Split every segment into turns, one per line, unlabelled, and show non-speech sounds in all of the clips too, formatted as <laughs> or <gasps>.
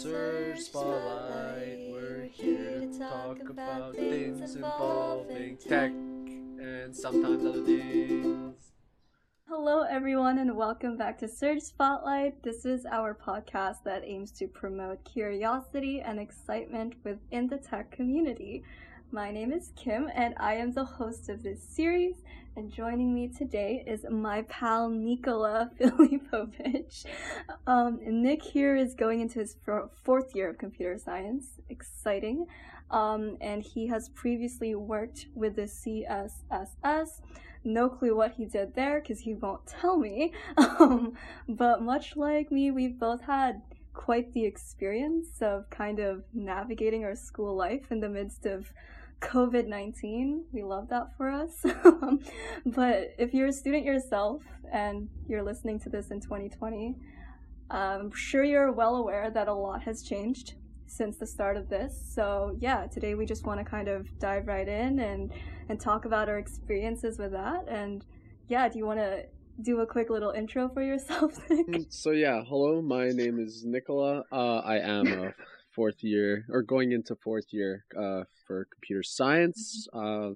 Surge Spotlight. We're here to talk about things involving tech and sometimes other things.
Hello, everyone, and welcome back to Surge Spotlight. This is our podcast that aims to promote curiosity and excitement within the tech community. My name is Kim, and I am the host of this series. And joining me today is my pal Nikola <laughs> Filipovich. Um, Nick here is going into his fourth year of computer science. Exciting. Um, and he has previously worked with the CSSS. No clue what he did there because he won't tell me. <laughs> Um, but much like me, we've both had quite the experience of kind of navigating our school life in the midst of COVID 19. We love that for us. <laughs> but if you're a student yourself and you're listening to this in 2020, I'm sure you're well aware that a lot has changed since the start of this. So, yeah, today we just want to kind of dive right in and, and talk about our experiences with that. And, yeah, do you want to do a quick little intro for yourself, <laughs> Nick?
Mm, so, yeah, hello, my name is Nicola. Uh, I am a fourth year or going into fourth year uh, for computer science. Uh,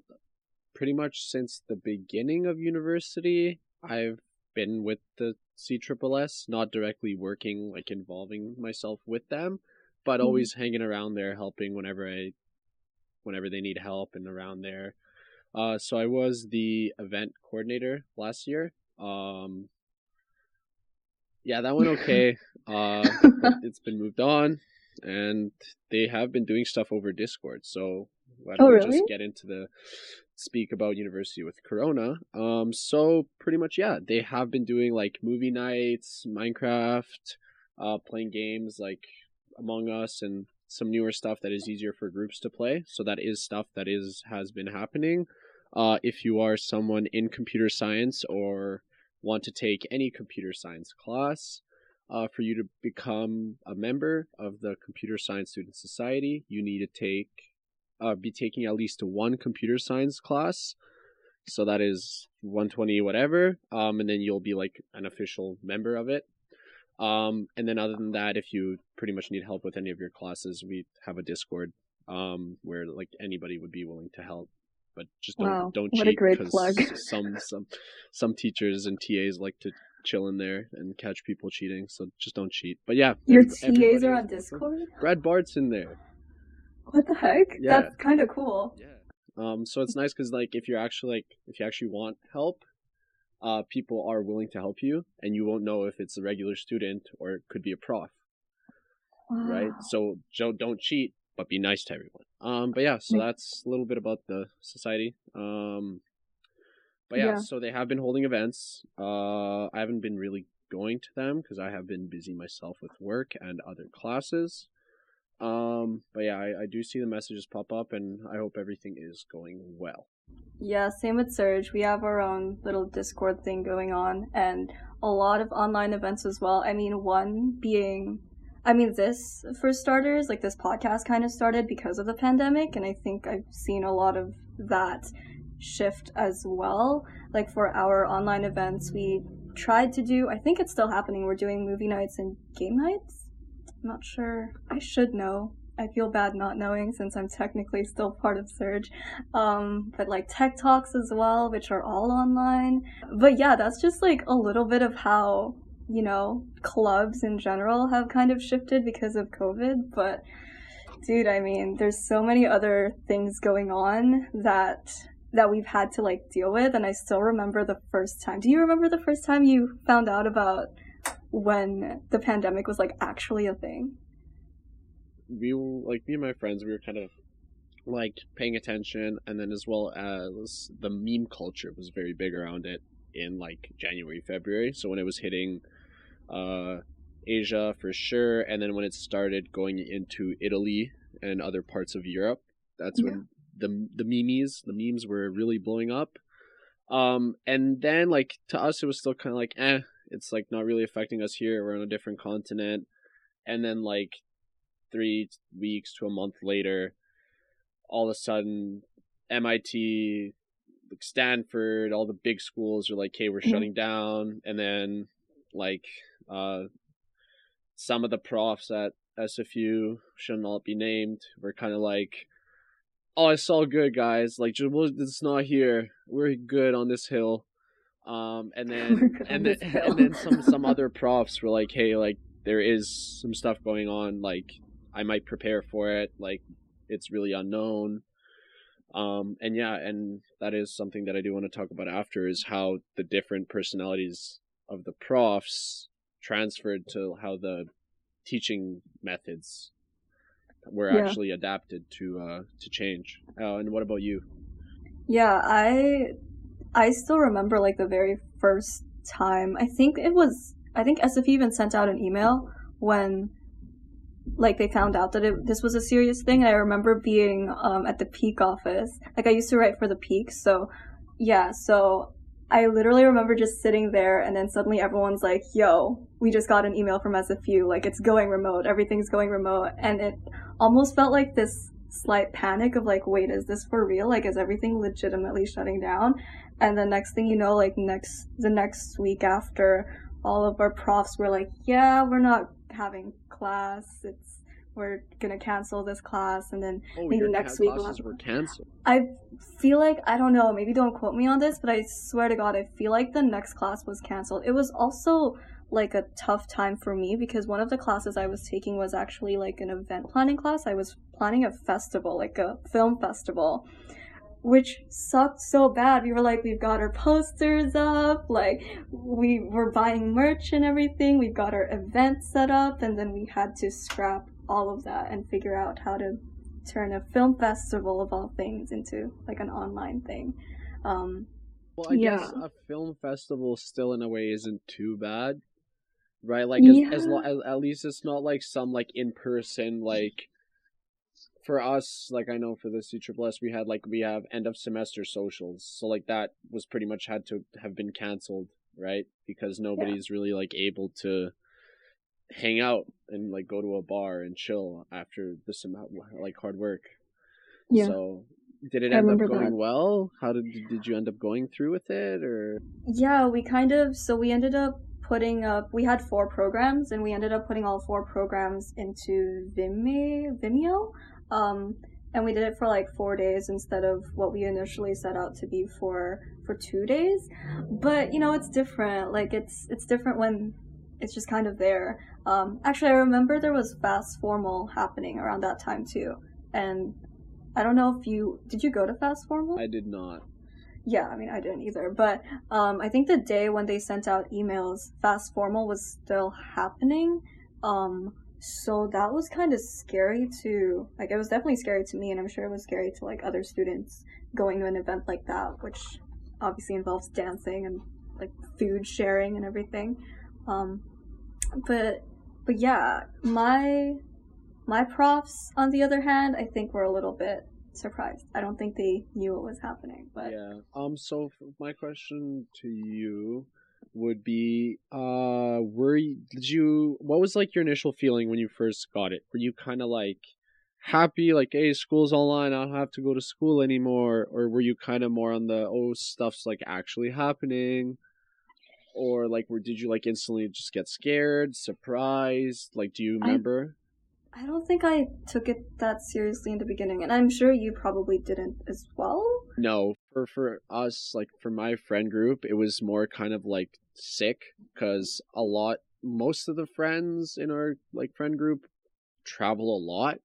pretty much since the beginning of university, I've been with the CSSS, not directly working, like involving myself with them, but mm-hmm. always hanging around there, helping whenever I, whenever they need help and around there. Uh, so I was the event coordinator last year. Um, yeah, that went okay. <laughs> uh, <laughs> it's been moved on and they have been doing stuff over Discord. So why don't oh, we really? just get into the speak about university with Corona? Um, so pretty much, yeah, they have been doing like movie nights, Minecraft, uh, playing games like Among Us, and some newer stuff that is easier for groups to play. So that is stuff that is has been happening. Uh, if you are someone in computer science or want to take any computer science class, uh, for you to become a member of the Computer Science Student Society, you need to take uh, be taking at least one computer science class. So that is 120 whatever, um, and then you'll be like an official member of it. Um, and then other than that, if you pretty much need help with any of your classes, we have a Discord um, where like anybody would be willing to help. But just don't
wow,
don't
what
cheat
a great plug.
some some some teachers and TAs like to chill in there and catch people cheating. So just don't cheat. But yeah,
your TAs are on Discord.
Brad Bart's in there.
What the heck? Yeah. That's kind of cool.
Yeah. Um. So it's nice because like if you're actually like if you actually want help, uh, people are willing to help you, and you won't know if it's a regular student or it could be a prof. Wow. Right. So don't don't cheat, but be nice to everyone. Um. But yeah. So that's a little bit about the society. Um. But yeah, yeah, so they have been holding events. Uh, I haven't been really going to them because I have been busy myself with work and other classes. Um, but yeah, I, I do see the messages pop up, and I hope everything is going well.
Yeah, same with Surge. We have our own little Discord thing going on, and a lot of online events as well. I mean, one being I mean, this, for starters, like this podcast kind of started because of the pandemic, and I think I've seen a lot of that shift as well. Like for our online events, we tried to do, I think it's still happening, we're doing movie nights and game nights. I'm not sure. I should know. I feel bad not knowing since I'm technically still part of Surge. Um, but like tech talks as well, which are all online. But yeah, that's just like a little bit of how, you know, clubs in general have kind of shifted because of COVID. But dude, I mean, there's so many other things going on that that we've had to like deal with and I still remember the first time. Do you remember the first time you found out about when the pandemic was like actually a thing?
We were like me and my friends we were kind of like paying attention and then as well as the meme culture was very big around it in like January, February. So when it was hitting uh Asia for sure and then when it started going into Italy and other parts of Europe, that's yeah. when the the memes, the memes were really blowing up. Um, and then like to us, it was still kind of like, eh, it's like not really affecting us here. We're on a different continent. And then like three weeks to a month later, all of a sudden, MIT, Stanford, all the big schools are like, hey, we're mm-hmm. shutting down. And then like uh, some of the profs at SFU shouldn't all be named. We're kind of like, oh, it's all good, guys. Like, it's not here. We're good on this hill. Um, and <laughs> then <laughs> and then and then some some <laughs> other profs were like, hey, like there is some stuff going on. Like, I might prepare for it. Like, it's really unknown. Um, and yeah, and that is something that I do want to talk about after is how the different personalities of the profs transferred to how the teaching methods were yeah. actually adapted to uh, to change. Uh, and what about you?
Yeah, I I still remember like the very first time. I think it was I think SF even sent out an email when like they found out that it, this was a serious thing. I remember being um, at the Peak office. Like I used to write for the Peak, so yeah. So I literally remember just sitting there, and then suddenly everyone's like, "Yo, we just got an email from SFU. Like it's going remote. Everything's going remote," and it almost felt like this slight panic of like, "Wait, is this for real? Like, is everything legitimately shutting down?" And the next thing you know, like next the next week after, all of our profs were like, "Yeah, we're not having class. It's we're gonna cancel this class, and then
oh, maybe next week we'll have... were canceled.
I feel like I don't know. Maybe don't quote me on this, but I swear to God, I feel like the next class was canceled. It was also like a tough time for me because one of the classes I was taking was actually like an event planning class. I was planning a festival, like a film festival which sucked so bad. We were like, we've got our posters up, like we were buying merch and everything. We've got our event set up, and then we had to scrap all of that and figure out how to turn a film festival of all things into like an online thing. Um,
well, I yeah. guess a film festival still in a way isn't too bad, right? Like as, yeah. as, lo- as at least it's not like some like in person like for us, like I know for the C Triple S, we had like we have end of semester socials, so like that was pretty much had to have been canceled, right? Because nobody's yeah. really like able to hang out and like go to a bar and chill after this amount like hard work. Yeah. So did it end up going that. well? How did did you end up going through with it or?
Yeah, we kind of so we ended up putting up we had four programs and we ended up putting all four programs into Vimeo Vimeo um, and we did it for like four days instead of what we initially set out to be for for two days. But you know, it's different. Like it's it's different when it's just kind of there. Um, actually, I remember there was FAS formal happening around that time too, and I don't know if you did you go to FAS formal?
I did not.
Yeah, I mean I didn't either. But um, I think the day when they sent out emails, FAS formal was still happening. Um, so that was kind of scary to like it was definitely scary to me and i'm sure it was scary to like other students going to an event like that which obviously involves dancing and like food sharing and everything um but but yeah my my profs on the other hand i think were a little bit surprised. I don't think they knew what was happening but
yeah um so my question to you would be uh were you, did you what was like your initial feeling when you first got it? Were you kind of like happy like hey school's online i don't have to go to school anymore or were you kind of more on the oh stuff's like actually happening or like were did you like instantly just get scared surprised like do you remember
I, I don't think I took it that seriously in the beginning, and I'm sure you probably didn't as well.
No, for for us, like for my friend group, it was more kind of like sick because a lot most of the friends in our like friend group travel a lot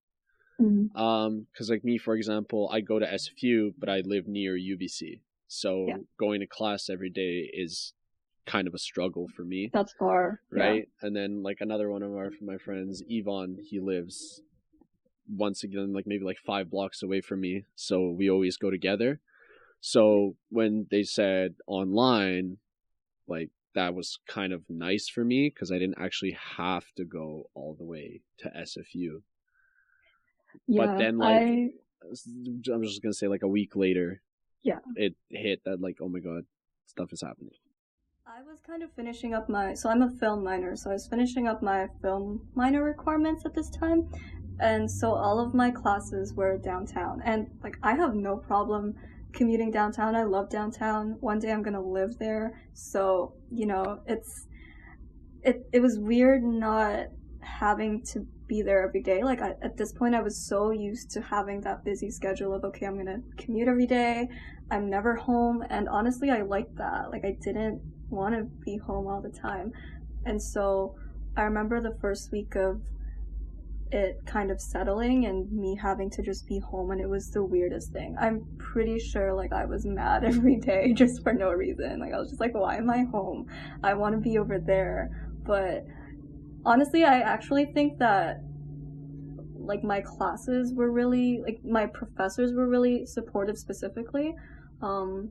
mm-hmm. um because like me for example i go to sfu but i live near ubc so yeah. going to class every day is kind of a struggle for me
that's far
right yeah. and then like another one of our my friends yvonne he lives once again like maybe like five blocks away from me so we always go together so when they said online like that was kind of nice for me because I didn't actually have to go all the way to SFU. Yeah, but then like I... I'm just gonna say like a week later,
yeah,
it hit that like oh my god, stuff is happening.
I was kind of finishing up my so I'm a film minor, so I was finishing up my film minor requirements at this time. And so all of my classes were downtown. And like I have no problem commuting downtown. I love downtown. One day I'm gonna live there. So, you know, it's it it was weird not having to be there every day. Like I, at this point, I was so used to having that busy schedule of okay, I'm gonna commute every day. I'm never home, and honestly, I liked that. Like I didn't want to be home all the time, and so I remember the first week of it kind of settling and me having to just be home and it was the weirdest thing. I'm pretty sure like I was mad <laughs> every day just for no reason. Like I was just like why am I home? I want to be over there. But honestly, I actually think that like my classes were really like my professors were really supportive specifically. Um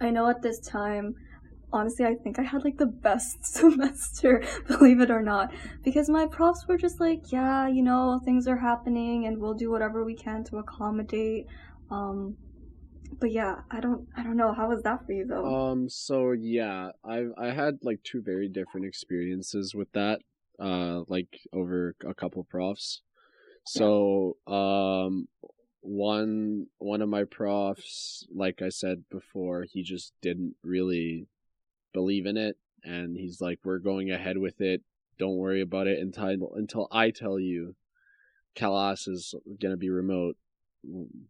I know at this time honestly, I think I had like the best <laughs> semester, believe it or not, because my profs were just like, yeah, you know, things are happening and we'll do whatever we can to accommodate. Um, but yeah, I don't, I don't know. How was that for you though?
Um, so yeah, I I had like two very different experiences with that. Uh, like over a couple profs. So um, one one of my profs, like I said before, he just didn't really believe in it. And he's like we're going ahead with it. Don't worry about it until until i tell you calas is going to be remote.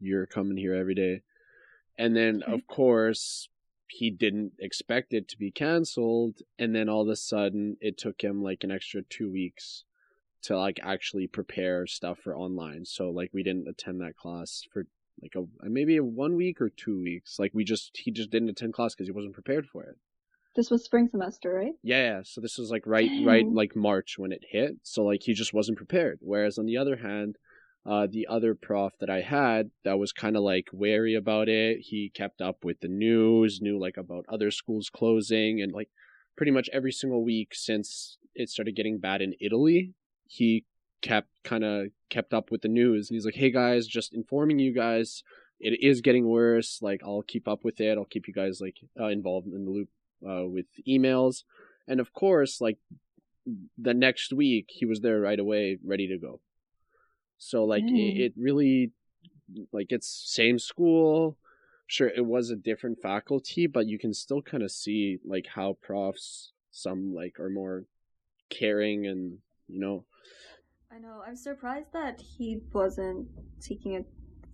You're coming here every day. And then of course he didn't expect it to be canceled. And then all of a sudden it took him like an extra 2 weeks to like actually prepare stuff for online. So like we didn't attend that class for like a maybe a one week or two weeks. Like we just he just didn't attend class because he wasn't prepared for it
this was spring semester, right?
Yeah, yeah. So this was like right, Dang. right, like March when it hit. So like he just wasn't prepared. Whereas on the other hand, uh, the other prof that I had that was kind of like wary about it. He kept up with the news, knew like about other schools closing, and like pretty much every single week since it started getting bad in Italy, he kept kind of kept up with the news. And he's like, "Hey guys, just informing you guys, it is getting worse. Like I'll keep up with it. I'll keep you guys like uh, involved in the loop uh, with emails, and of course, like the next week, he was there right away, ready to go. So like mm. it, it really, like it's same school. Sure, it was a different faculty, but you can still kind of see like how profs some like are more caring and you know
I know. I'm surprised that he wasn't taking it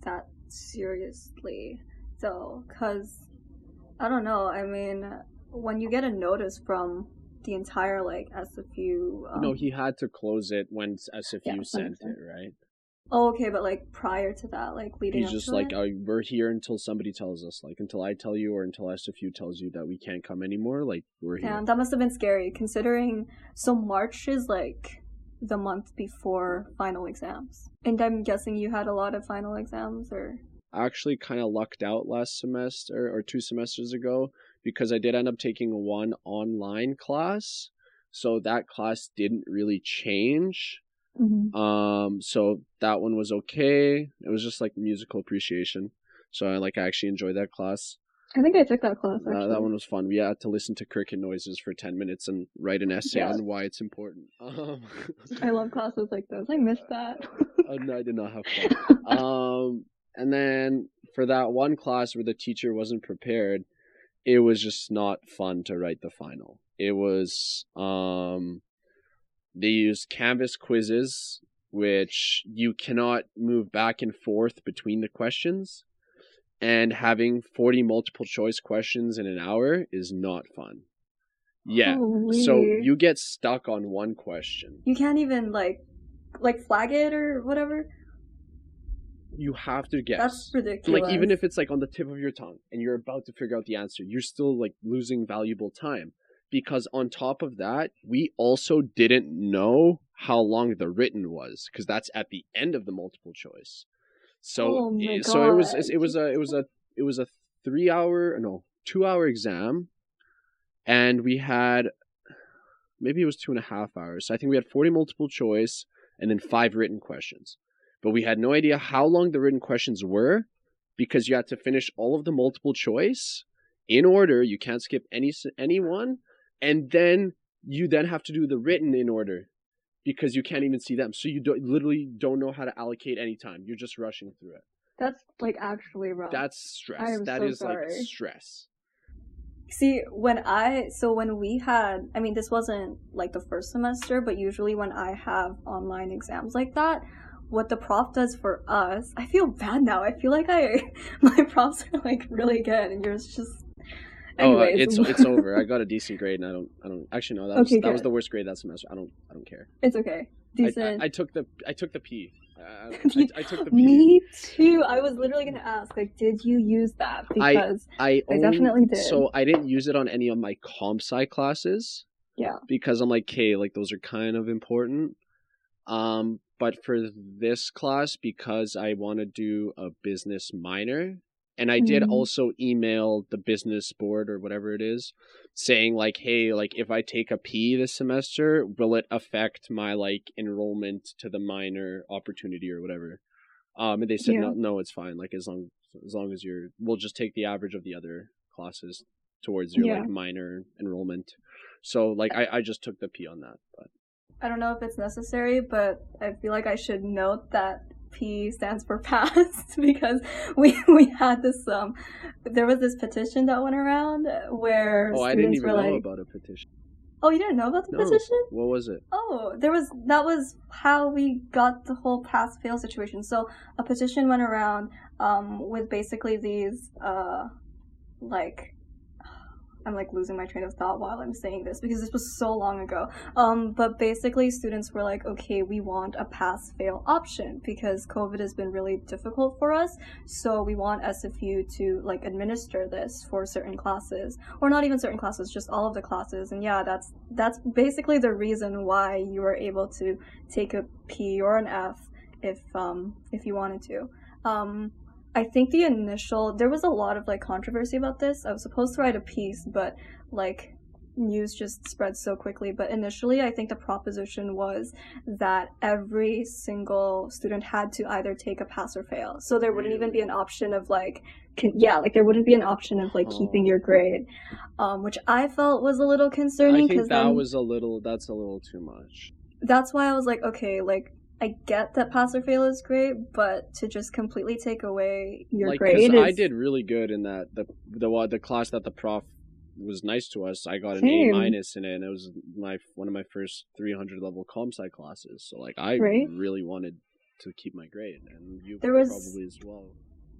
that seriously, though, because I don't know. I mean, when you get a notice from the entire like SFU.
Um... No, he had to close it when SFU yeah, sent it, right?
Oh, okay, but like prior to that, like leading.
Up He's just like, oh, we're here until somebody tells us, like until I tell you or until SFU tells you that we can't come anymore. Like we're here.
Yeah, that must have been scary, considering. So March is like the month before final exams, and I'm guessing you had a lot of final exams, or.
I actually kind of lucked out last semester or two semesters ago because I did end up taking one online class. So that class didn't really change. Mm-hmm. Um, so that one was okay. It was just like musical appreciation. So I like I actually enjoyed that class.
I think I took that class.
Uh, that one was fun. We had to listen to cricket noises for ten minutes and write an essay yes. on why it's important. <laughs> Um,
I love classes like those. I missed that.
uh, no, I did not have fun. <laughs> um, and then for that one class where the teacher wasn't prepared, it was just not fun to write the final. It was um they used Canvas quizzes which you cannot move back and forth between the questions and having 40 multiple choice questions in an hour is not fun. Yeah. Holy. So you get stuck on one question.
You can't even like like flag it or whatever
you have to guess.
That's ridiculous.
Like even if it's like on the tip of your tongue and you're about to figure out the answer, you're still like losing valuable time. Because on top of that, we also didn't know how long the written was because that's at the end of the multiple choice. So oh it, eh, so it was it was a it was a it was a 3 hour no, 2 hour exam and we had maybe it was two and a half hours. So I think we had 40 multiple choice and then five written questions but we had no idea how long the written questions were because you had to finish all of the multiple choice in order. You can't skip any any one, and then you then have to do the written in order because you can't even see them. So you don't, literally don't know how to allocate any time. You're just rushing through it.
That's like actually wrong.
That's stress. That so is sorry. like stress.
See, when I so when we had, I mean, this wasn't like the first semester, but usually when I have online exams like that, what the prof does for us, I feel bad now. I feel like I <laughs> my profs are like really good, and yours just.
Oh, uh, anyways.
Anyways,
Oh, it's it's over. I got a decent grade, and I don't I don't actually no. That was
Okay,
that was the worst grade that semester. I don't I don't care.
it's okay. Decent.
I, I took the I took the P. I, I, <laughs>
You-
I took the P.
Me too. I was literally gonna ask, like, did you use that? Because
I,
I
own-
definitely did.
So I didn't use it on any of my comp sci classes.
Yeah.
Because I'm like, okay, like those are kind of important. Um, but for this class, because I want to do a business minor, and I did
Mhm.
also email the business board or whatever it is, saying like, hey, like if I take a P this semester, will it affect my like enrollment to the minor opportunity or whatever? Um, and they said
Yeah.
no, no, it's fine. Like as long as long as you're, we'll just take the average of the other classes towards your
Yeah.
like minor enrollment. So like I, I just took the P on that, but
I don't know if it's necessary, but I feel like I should note that P stands for <laughs> past <laughs> because we we had this um there was this petition that went around where
oh, I didn't even
were
know
like,
about a petition.
"Oh, you didn't know about the
No.
petition?"
What was it?
Oh, there was that was how we got the whole pass fail situation. So a petition went around um, with basically these uh, like I'm like losing my train of thought while I'm saying this because this was so long ago. Um, but basically, students were like, okay, we want a pass fail option because COVID has been really difficult for us. So we want SFU to like administer this for certain classes, or not even certain classes, just all of the classes. And yeah, that's that's basically the reason why you were able to take a P or an F if um if you wanted to. Um, I think the initial there was a lot of like controversy about this. I was supposed to write a piece, but like news just spread so quickly. But initially, I think the proposition was that every single student had to either take a pass or fail. So there wouldn't even be an option of like, can, yeah, like there wouldn't be an option of like keeping
Oh.
your grade, um, which I felt was a little concerning
I think that
then
was a little. That's a little too much.
that's why I was like, okay, like I get that pass or fail is great, but to just completely take away your
like
grade
I did really good in that the the one- the class that the prof was nice to us. I got an
Same.
A minus in it, and it was my one of my first 300 level comp sci classes. So like I
Right.
really wanted to keep my grade, and you
There was-
probably as well.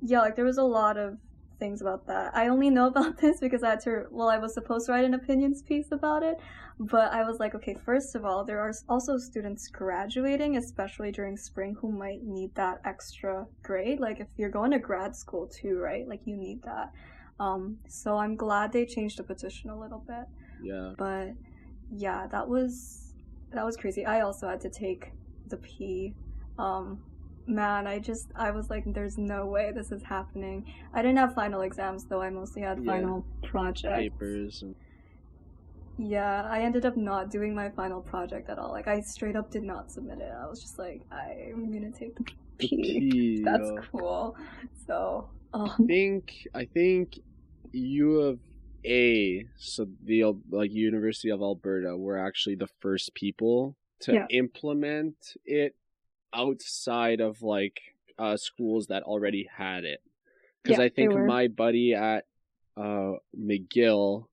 yeah, like there was a lot of things about that. I only know about <laughs> this because I had to. Well, I was supposed to write an opinions piece about it, but I was like, okay, first of all, there are also students graduating, especially during spring, who might need that extra grade. Like if you're going to grad school too, right? Like you need that. Um, so I'm glad they changed the petition a little bit.
Yeah.
but yeah that was that was crazy i also had to take the p um man i just i was like there's no way this is happening. I didn't have final exams though. I mostly had
Yeah.
final projects.
Papers and
yeah i ended up not doing my final project at all. Like i straight up did not submit it. I was just like i'm gonna take the p <laughs> that's cool. So um,
I think I think U of A, so the like University of Alberta, were actually the first people to
Yeah.
implement it outside of like uh, schools that already had it. Because
Yeah,
I think my buddy at uh, McGill,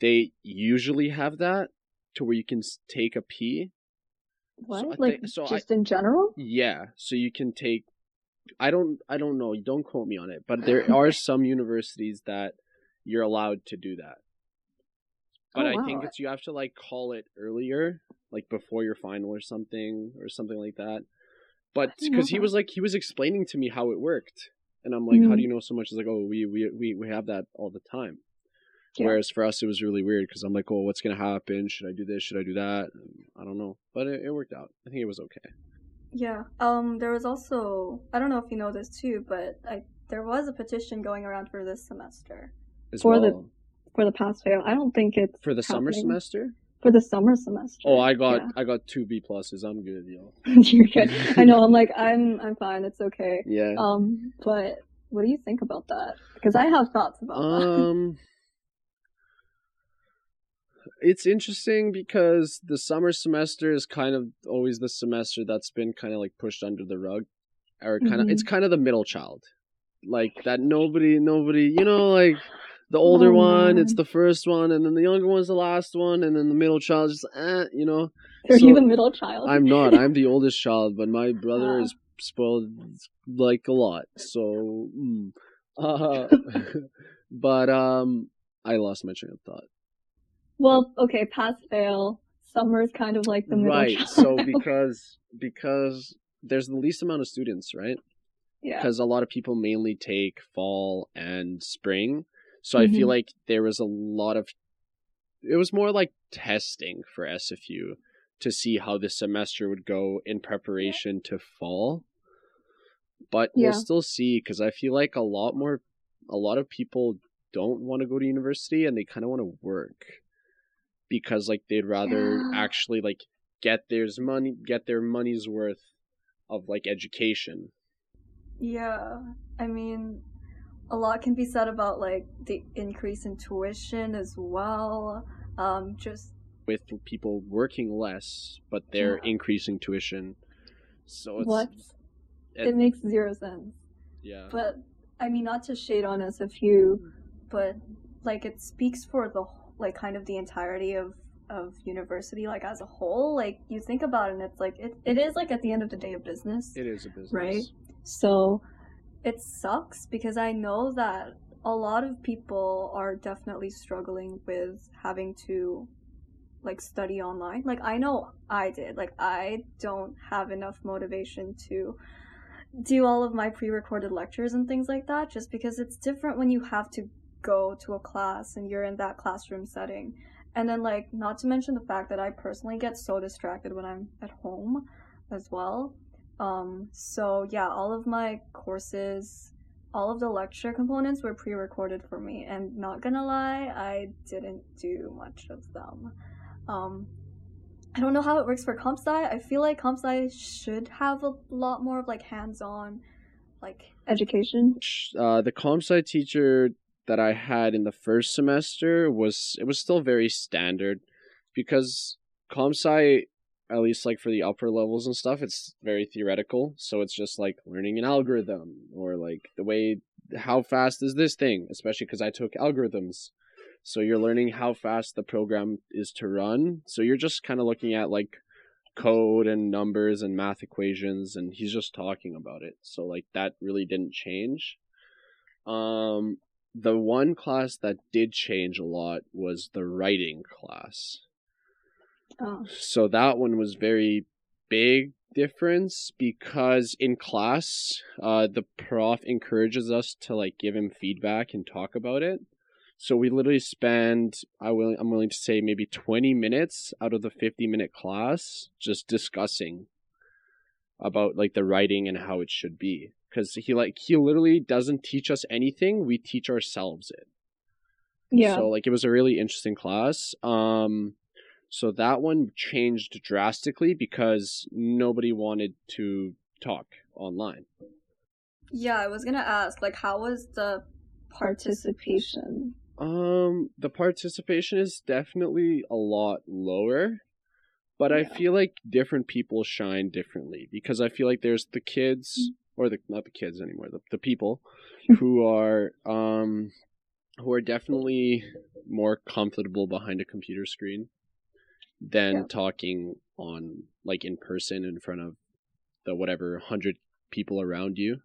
they usually have that to where you can take a P.
what
I
like
think- so I-
just in general
Yeah, so you can take. I don't. I don't know. Don't quote me on it, but there <laughs> are some universities that you're allowed to do that. But
Oh,
I
wow.
think it's you have to like call it earlier, like before your final or something, or something like that. But because he was like he was explaining to me how it worked, and I'm like, how
Mhm.
do you know so much? He's like, oh, we we we we have that all the time.
Yeah.
Whereas for us, it was really weird because I'm like, oh, what's gonna happen? Should I do this? Should I do that? I don't know, but it, it worked out. I think it was okay.
Yeah. Um. There was also I don't know if you know this too, but I there was a petition going around for this semester
As
For the-
well.
For the pass fail. I don't think it's
For the summer semester?
for the summer semester.
Oh, I got
Yeah.
I got two B pluses. I'm good, yo. <laughs>
You're good. I know. I'm like <laughs> I'm I'm fine. It's okay.
Yeah.
Um. But what do you think about that? Because I have thoughts about that.
Um, it's interesting because the summer semester is kind of always the semester that's been kind of like pushed under the rug, or kind of
Mhm.
it's kind of the middle child, like that nobody nobody you know like the older
Oh,
one, it's the first one, and then the younger one's the last one, and then the middle child is just, eh, you know.
Are
So,
you the middle child?
I'm not. I'm the <laughs> oldest child, but my brother
Ah.
is spoiled like a lot. So, mm. uh, <laughs> but um, I lost my train of thought.
Well, okay, pass fail. Summer's kind of like the middle
right.
child.
So <laughs> because because there's the least amount of students, right?
yeah.
because a lot of people mainly take fall and spring. So I feel
Mhm.
like there was a lot of it was more like testing for SFU to see how the semester would go in preparation to fall. But
Yeah.
we'll still see because I feel like a lot more a lot of people don't want to go to university and they kind of want to work because like they'd rather
Yeah.
actually like get their money get their money's worth of like education
Yeah, I mean, a lot can be said about like the increase in tuition as well. Um, just
with people working less, but they're
Yeah.
increasing tuition. So it's
what?
it-
It makes zero sense.
yeah.
But I mean, not to shade on SFU, but like it speaks for the like kind of the entirety of of university like as a whole. Like you think about it, and it's like it, it is like at the end of the day a business.
it is a business.
Right. So it sucks because I know that a lot of people are definitely struggling with having to like study online. Like I know I did. Like I don't have enough motivation to do all of my pre-recorded lectures and things like that just because it's different when you have to go to a class and you're in that classroom setting. And then like not to mention the fact that I personally get so distracted when I'm at home as well. Um, so yeah, all of my courses, all of the lecture components were pre-recorded for me, and not gonna lie, I didn't do much of them. Um, I don't know how it works for comp sci. I feel like comp sci should have a lot more of like hands-on, like education.
Uh, the comp sci teacher that I had in the first semester was it was still very standard because comp sci at least like for the upper levels and stuff it's very theoretical. So it's just like learning an algorithm or like the way how fast is this thing? Especially because i took algorithms. So you're learning how fast the program is to run. So you're just kind of looking at like code and numbers and math equations and he's just talking about it. So like that really didn't change. Um the one class that did change a lot was the writing class
Oh,
so that one was very big difference because in class uh the prof encourages us to like give him feedback and talk about it so we literally spend i will i'm willing to say maybe 20 minutes out of the 50 minute class just discussing about like the writing and how it should be because he like he literally doesn't teach us anything we teach ourselves it
yeah.
so like it was a really interesting class. Um so that one changed drastically because nobody wanted to talk online.
yeah, I was gonna ask, like, how was the participation?
Um the participation is definitely a lot lower, but I feel like different people shine differently because I feel like there's the kids or the not the kids anymore, the, the people <laughs> who are um who are definitely more comfortable behind a computer screen than
Yeah.
talking on like in person in front of the whatever hundred people around you.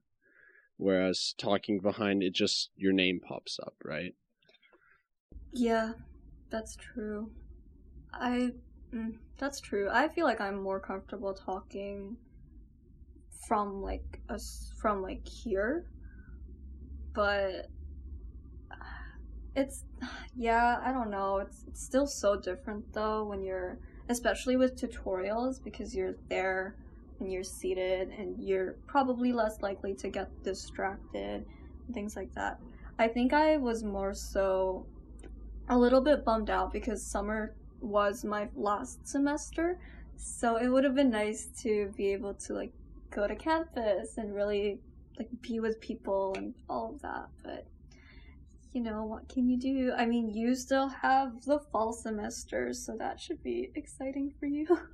Whereas talking behind it just your name pops up, right?
Yeah, that's true. I mm, that's true. I feel like I'm more comfortable talking from like us from like here, but it's <sighs> yeah, I don't know. It's, it's still so different though when you're especially with tutorials because you're there and you're seated and you're probably less likely to get distracted and things like that. I think I was more so a little bit bummed out because summer was my last semester. So it would have been nice to be able to like go to campus and really like be with people and all of that. But you know, what can you do? I mean, you still have the fall semester, so that should be exciting for you. <laughs>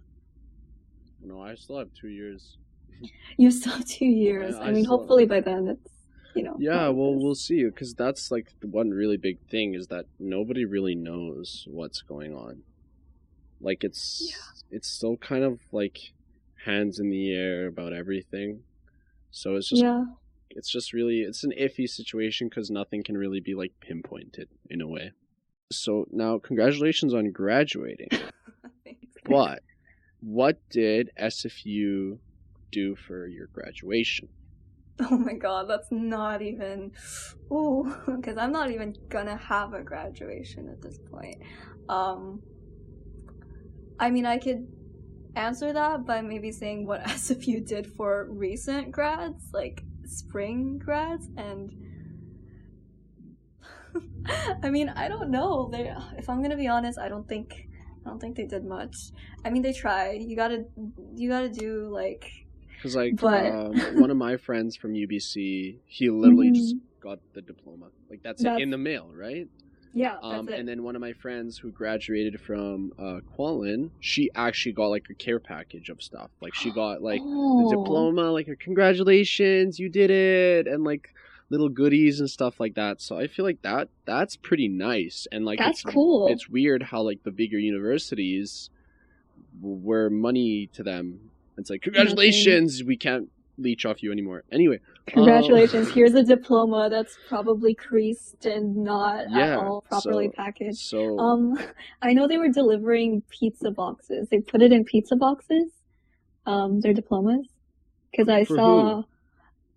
No, I still have two years.
you still have two years.
Yeah,
I,
I
mean, hopefully by then it's you know.
Yeah, well,
this.
we'll see because that's like the one really big thing is that nobody really knows what's going on. Like it's it's still kind of like hands in the air about everything. So it's just
yeah.
It's just really it's an iffy situation because nothing can really be like pinpointed in a way. So now, congratulations on graduating. <laughs> But what did SFU do for your graduation?
Oh my god, that's not even. Ooh, <laughs> because I'm not even gonna have a graduation at this point. Um, I mean, I could answer that by maybe saying what <laughs> SFU did for recent grads, like spring grads, and. <laughs> I mean, I don't know. They, if I'm gonna be honest, I don't think, I don't think they did much. I mean, they tried. You gotta, you gotta do like
Because like
But-
um, one of my <laughs> friends from UBC, he literally just
Mm-hmm.
got the diploma. Like that's, it
That's-
in the mail, right?
Yeah,
Um, and then one of my friends who graduated from uh, she actually got like a care package of stuff. Like she got like
Oh.
the diploma, like congratulations, you did it, and like little goodies and stuff like that. So I feel like that that's pretty nice. And like
That's
it's,
cool.
It's weird how like the bigger universities were money to them. It's like congratulations, we can't leech off you anymore. Anyway,
Congratulations! Here's a diploma that's probably creased and not
Yeah,
at all properly
so-
packaged.
so
Um, I know they were delivering pizza boxes. They put it in pizza boxes. Um, their diplomas, because I saw,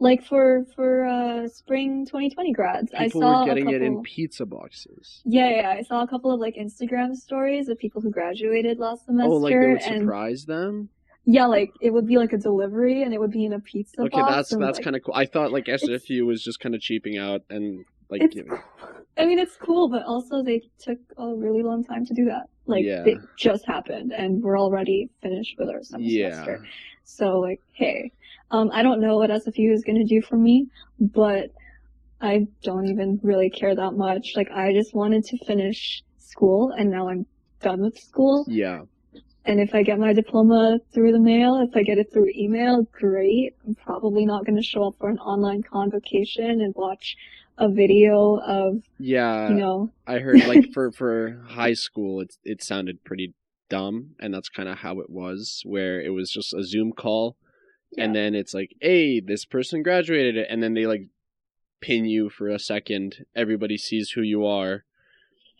like for for uh spring 2020 grads, I
people
saw
were getting
a
it in pizza boxes.
Yeah, yeah, I saw a couple of like Instagram stories of people who graduated last semester,
Oh, like they would
and
surprise them.
Yeah, like it would be like a delivery, and it would be in a pizza
Okay,
box.
that's
and,
that's
like,
kind of cool. I thought like SFU was just kind of cheaping out and like
it's
giving.
cool. I mean, it's cool, but also they took a really long time to do that. Like,
Yeah.
it just happened, and we're already finished with our summer
Yeah.
semester. So, like, hey, um, I don't know what SFU is going to do for me, but I don't even really care that much. Like, I just wanted to finish school, and now I'm done with school.
Yeah,
And if I get my diploma through the mail, if I get it through email, great. I'm probably not going to show up for an online convocation and watch a video of,
yeah.
you know,
I heard like <laughs> for for high school, it it sounded pretty dumb, and that's kind of how it was, where it was just a Zoom call, and then it's like, hey, this person graduated, and then they like pin you for a second. Everybody sees who you are,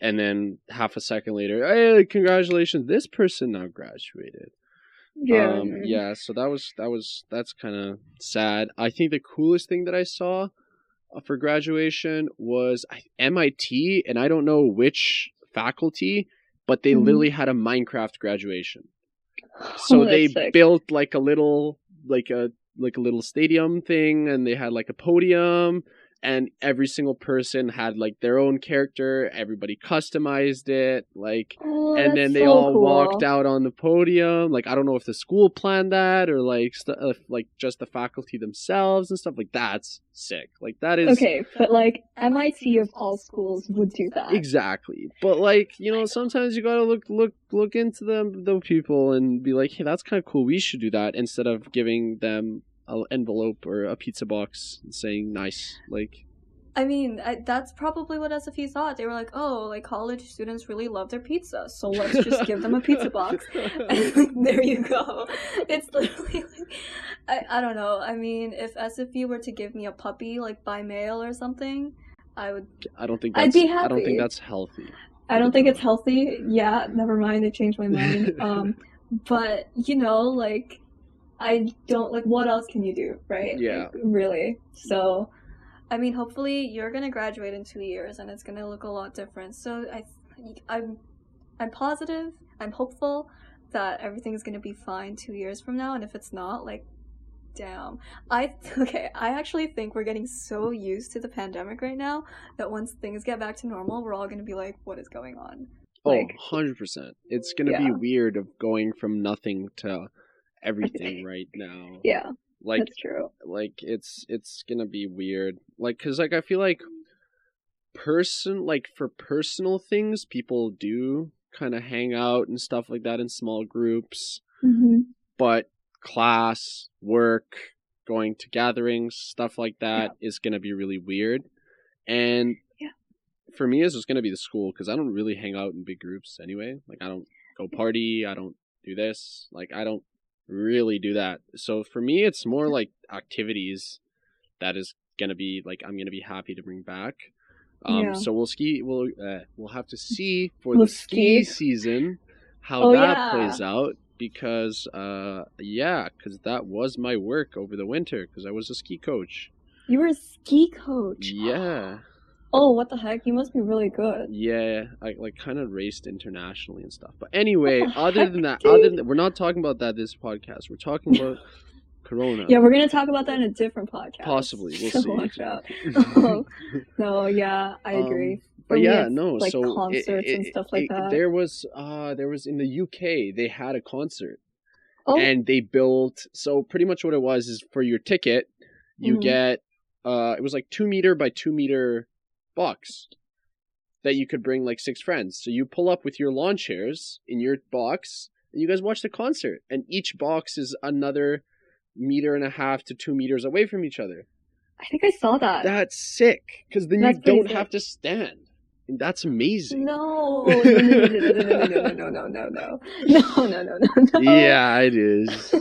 and then half a second later, hey, congratulations, this person now graduated.
yeah,
um, yeah so that was that was that's kind of sad i think the coolest thing that i saw uh, for graduation was mit and i don't know which faculty but they
Mhm.
literally had a minecraft graduation
Oh,
so they
sick.
built like a little like a like a little stadium thing and they had like a podium and every single person had like their own character everybody customized it like
Oh,
and then they
so
all
cool.
walked out on the podium. Like I don't know if the school planned that or like st- uh, like just the faculty themselves and stuff. Like that's sick. Like that is
Okay, but like MIT of all schools would do that.
exactly. But like you know, sometimes you gotta look look look into them the people and be like, hey, that's kind of cool. We should do that instead of giving them an envelope or a pizza box saying nice. Like
I mean, I, that's probably what SFU thought. They were like, oh, like college students really love their pizza, so let's just give them a pizza <laughs> box. And <laughs> there you go. It's literally <laughs> like, I, I don't know. I mean, if SFU were to give me a puppy, like by mail or something, I would.
I don't think
I'd be
I don't think that's healthy.
I don't think it's healthy. Yeah, never mind. I changed my mind. Um, but you know, like, I don't like. What else can you do, right?
Yeah.
Like, really. So, I mean, hopefully you're gonna graduate in two years, and it's gonna look a lot different. So I, I'm, I'm positive. I'm hopeful that everything's gonna be fine two years from now. And if it's not, like, damn. I <laughs> okay. I actually think we're getting so used to the pandemic right now that once things get back to normal, we're all gonna be like, what is going on? Oh, like-
oh, 100%. It's going to be weird of going from nothing to everything <laughs> right now.
Yeah,
Like
that's true.
like it's it's to be weird. Like cuz like I feel like person like for personal things people do kind of hang out and stuff like that in small groups,
Mm-hmm.
but class, work, going to gatherings, stuff like that is going to be really weird. And
Yeah.
for me, it's just to be the school because I don't really hang out in big groups anyway. Like, I don't go party, I don't do this. Like, I don't really do that. So for me, it's more like activities that is going to be like, I'm going to be happy to bring back. Um,
Yeah.
So we'll ski. We'll uh, we'll have to see for
We'll
the ski
ski.
season how
Oh,
that
yeah.
plays out because uh yeah because that was my work over the winter because I was a ski coach.
You were a ski coach.
Yeah,
Oh, what the heck? You must be really good.
yeah. I like kind of raced internationally and stuff. But <laughs> anyway, other
heck,
than that,
dude?
other than we're not talking about that this podcast. We're talking about <laughs> Corona.
Yeah, we're gonna talk about that in a different podcast.
Possibly, we'll <laughs>
so
see.
Watch out. Oh, no, yeah, I
Um,
agree.
But
For me,
yeah,
it's,
no.
like
so it-
concerts and stuff like
it-
that.
There was uh there was in the UK they had a concert
oh,
and they built so pretty much what it was is for your ticket you
Mhm.
get uh it was like two meter by two meter box that you could bring like six friends so you pull up with your lawn chairs in your box and you guys watch the concert and each box is another meter and a half to two meters away from each other
I think I saw that.
that's sick because then
That's
you don't
sick.
have to stand and that's amazing
No, no, no, no, no, no, no, no, no, no, no, no, no, no, no, no.
yeah it is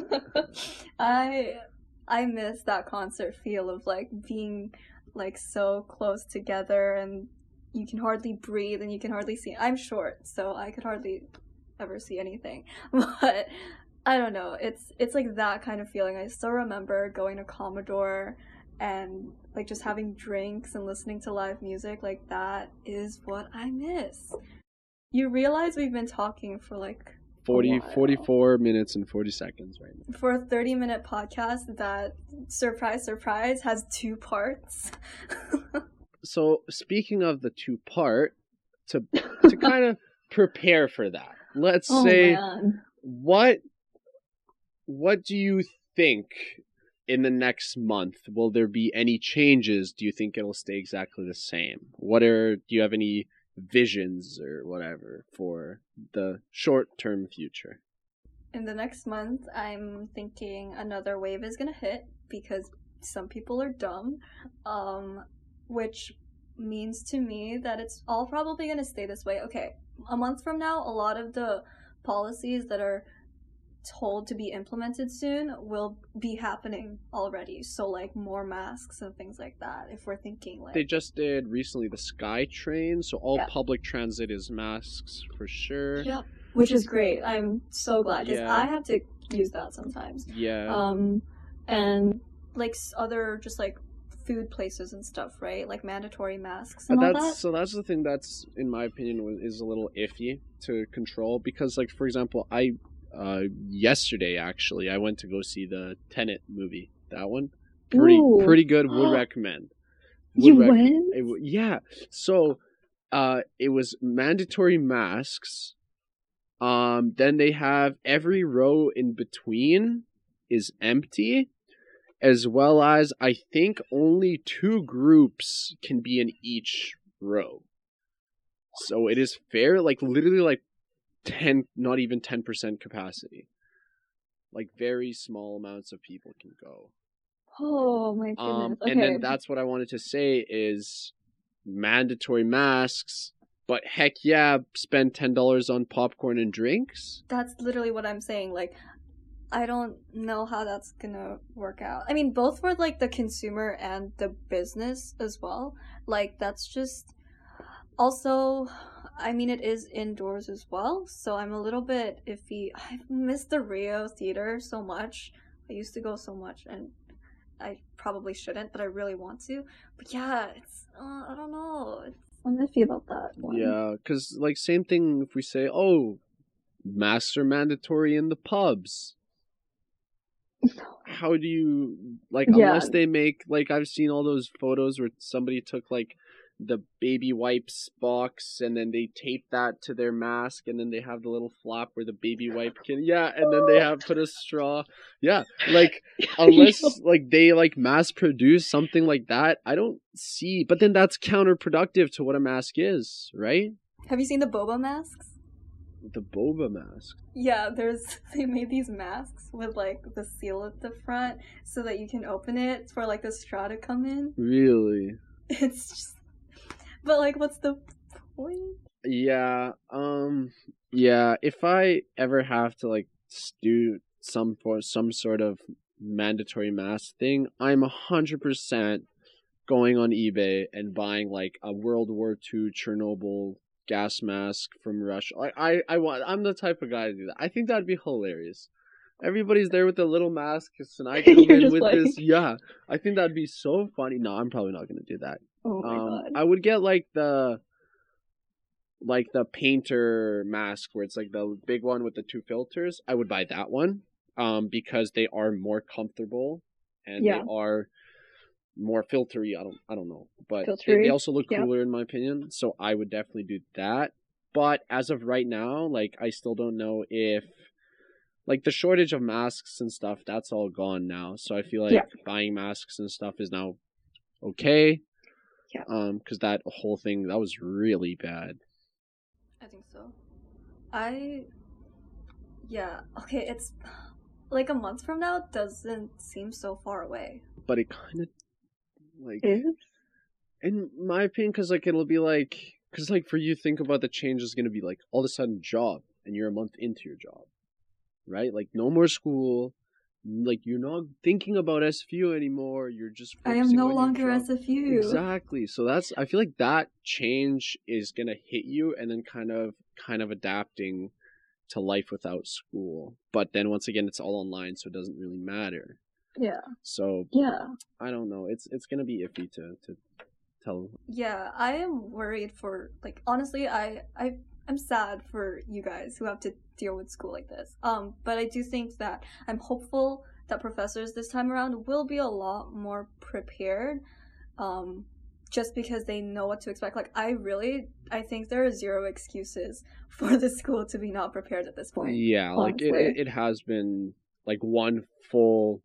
I I miss that concert feel of like being like so close together and you can hardly breathe and you can hardly see. I'm short, so I could hardly ever see anything. <laughs> But I don't know. It's it's like that kind of feeling. I still remember going to Commodore and like just having drinks and listening to live music like that is what I miss. You realize we've been talking for like
40 44 minutes and 40 seconds right now.
For a 30 minute podcast that surprise surprise has two parts. <laughs>
So speaking of the two part to to <laughs> kind of prepare for that let's
oh
say
man.
what what do you think in the next month? Will there be any changes? Do you think it'll stay exactly the same? What are do you have any visions or whatever for the short term future.
In the next month i'm thinking another wave is gonna hit because some people are dumb um which means to me that it's all probably gonna stay this way. Okay a month from now a lot of the policies that are told to be implemented soon will be happening already so like more masks and things like that if we're thinking like
they just did recently the sky train so all
Yeah.
public transit is masks for sure
Yep. Which is great. I'm so glad because
Yeah.
I have to use that sometimes.
yeah
Um, and like other just like food places and stuff, right? Like mandatory masks and
But
all
that's
that.
so that's the thing that's in my opinion is a little iffy to control because like for example I uh yesterday actually I went to go see the Tenet movie that one pretty
Ooh.
pretty good would <gasps> recommend
You
rec-
went?
it yeah so uh it was mandatory masks um then they have every row in between is empty as well as I think only two groups can be in each row. So it is fair, like literally like ten, not even ten percent capacity. Like very small amounts of people can go.
Oh my goodness.
Um,
okay.
and then that's what I wanted to say is mandatory masks. But heck yeah, spend ten dollars on popcorn and drinks.
that's literally what I'm saying. Like, I don't know how that's gonna work out. I mean, both for like the consumer and the business as well. Like, that's just also. I mean, it is indoors as well, so I'm a little bit iffy. I missed the Rio theater so much. I used to go so much, and I probably shouldn't, but I really want to. But yeah, it's uh, I don't know. It's, I'm iffy about that one.
Yeah, because like same thing if we say, oh, masks are mandatory in the pubs. <laughs> How do you like
Yeah.
unless they make like I've seen all those photos where somebody took like the baby wipes box and then they tape that to their mask and then they have the little flap where the baby wipe can yeah and then they oh. have put a straw yeah like <laughs> unless like they like mass produce something like that i don't see but then that's counterproductive to what a mask is right
Have you seen the boba masks?
the boba mask.
Yeah, there's <laughs> they made these masks with like the seal at the front so that you can open it for like the straw to come in.
Really? <laughs>
It's just But like what's the point?
Yeah. Um. Yeah. If I ever have to like do some for some sort of mandatory mask thing, I'm a hundred percent going on eBay and buying like a World War II Chernobyl gas mask from Russia. I, I, I want. I'm the type of guy to do that. I think that'd be hilarious. Everybody's there with the little masks, and I <laughs> come in with
like-
this. Yeah, I think that'd be so funny. No, I'm probably not gonna do that.
Oh my
Um,
god.
I would get like the like the painter mask where it's like the big one with the two filters. I would buy that one um because they are more comfortable and
Yeah.
they are more filtery. I don't I don't know, but they, they also look
yeah.
cooler in my opinion. So I would definitely do that. But as of right now, like I still don't know if like the shortage of masks and stuff that's all gone now. So I feel like
Yeah.
buying masks and stuff is now okay.
Yeah.
Um, because that whole thing that was really bad.
I think so. I yeah, okay, it's like a month from now doesn't seem so far away.
But it kind of like
Is?
in my opinion, because like it'll be like, because like for you, think about the change is gonna be like all of a sudden job, and you're a month into your job, right? Like no more school, like you're not thinking about SFU anymore. You're just
I am no longer. SFU.
Exactly. So that's I feel like that change is gonna hit you, and then kind of kind of adapting to life without school. But then once again, it's all online, so it doesn't really matter.
Yeah.
So
Yeah.
I don't know. It's it's gonna be iffy to to tell.
Yeah, I am worried for like honestly, I I I'm sad for you guys who have to deal with school like this. Um, but I do think that I'm hopeful that professors this time around will be a lot more prepared. Um, just because they know what to expect. Like I really I think there are zero excuses <laughs> for the school to be not prepared at this point.
Yeah, like it, it it has been like one full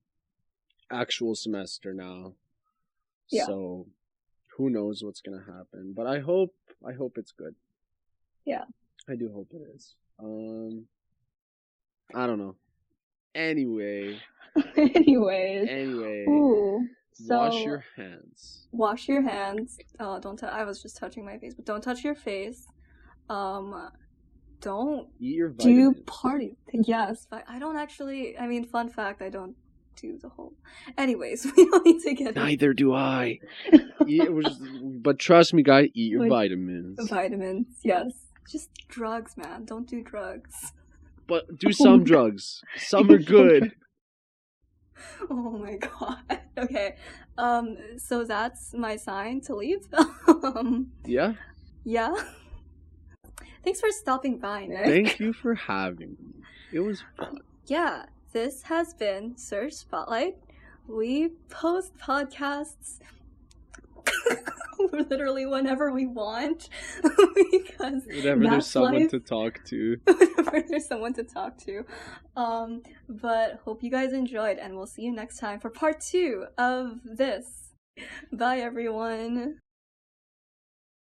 actual semester now.
Yeah.
So who knows what's gonna happen? But I hope I hope it's good.
Yeah.
I do hope it is. Um, I don't know. Anyway, <laughs>
Anyways.
anyway,
Ooh. So
wash your hands.
wash your hands. Uh, don't. T- I was just touching my face, but don't touch your face. Um, don't
Eat your
do party. Yes, but I don't actually. I mean, fun fact: I don't do the whole. Anyways, <laughs> we don't need to get
Neither do I. <laughs> Eat, it was- but trust me, guy, eat your vitamins.
vitamins. Yes, just drugs, man. Don't do drugs.
But do <laughs> some drugs. <laughs> Some are good. <laughs>
Oh my god. Okay. Um. So that's my sign to leave. um.
Yeah.
Yeah. Thanks for stopping by, Nick.
Thank you for having me. It was fun.
yeah, this has been Search Spotlight. We post podcasts <laughs> literally whenever we want <laughs> because
Whenever there's someone
life.
to talk to. <laughs>
whenever there's someone to talk to. Um, but hope you guys enjoyed, and we'll see you next time for part two of this. Bye, everyone.